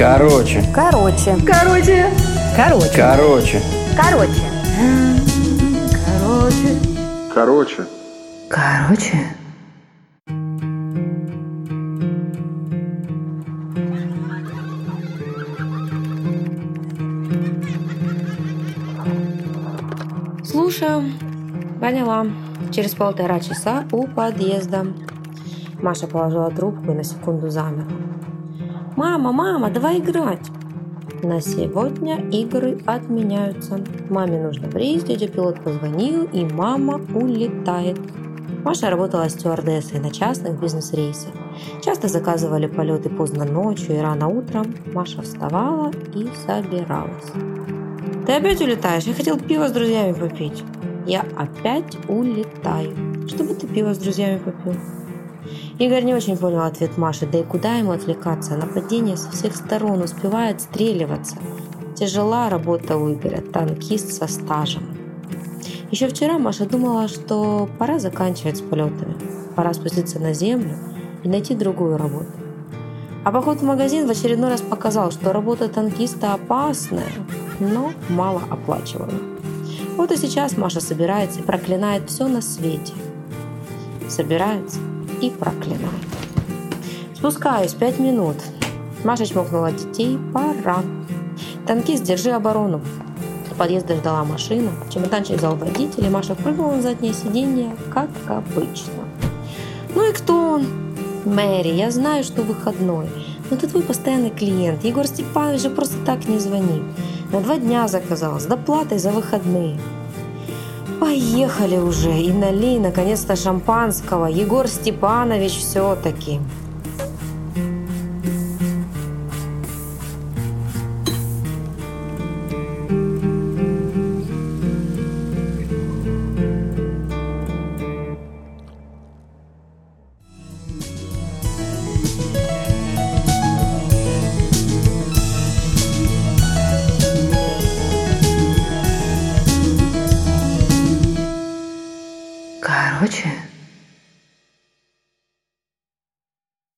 Короче. Короче. Короче. Короче. Короче. Короче. Короче. Короче. Короче. Слушаю. Поняла. Через полтора часа у подъезда. Маша положила трубку и на секунду замерла. «Мама, мама, давай играть!» На сегодня игры отменяются. Маме нужно рейс, дядя пилот позвонил, и мама улетает. Маша работала стюардессой на частных бизнес-рейсах. Часто заказывали полеты поздно ночью и рано утром. Маша вставала и собиралась. «Ты опять улетаешь? Я хотел пиво с друзьями попить». «Я опять улетаю. Чтобы ты пиво с друзьями попил?» Игорь не очень понял ответ Маши, да и куда ему отвлекаться? Нападение со всех сторон успевает стреливаться. Тяжела работа у Игоря, танкист со стажем. Еще вчера Маша думала, что пора заканчивать с полетами. Пора спуститься на землю и найти другую работу. А поход в магазин в очередной раз показал, что работа танкиста опасная, но малооплачиваемая. Вот и сейчас Маша собирается и проклинает все на свете. Собирается и проклинает. Спускаюсь, пять минут. Маша чмокнула детей. Пора. Танкист, держи оборону. У подъезда ждала машина. Чемоданчик взял водитель, и Маша прыгнула на заднее сиденье, как обычно. Ну и кто он? Мэри, я знаю, что выходной. Но ты твой постоянный клиент. Егор Степанович же просто так не звонит. На два дня заказал, с доплатой за выходные. Поехали уже и налей наконец-то шампанского. Егор Степанович все-таки. 我去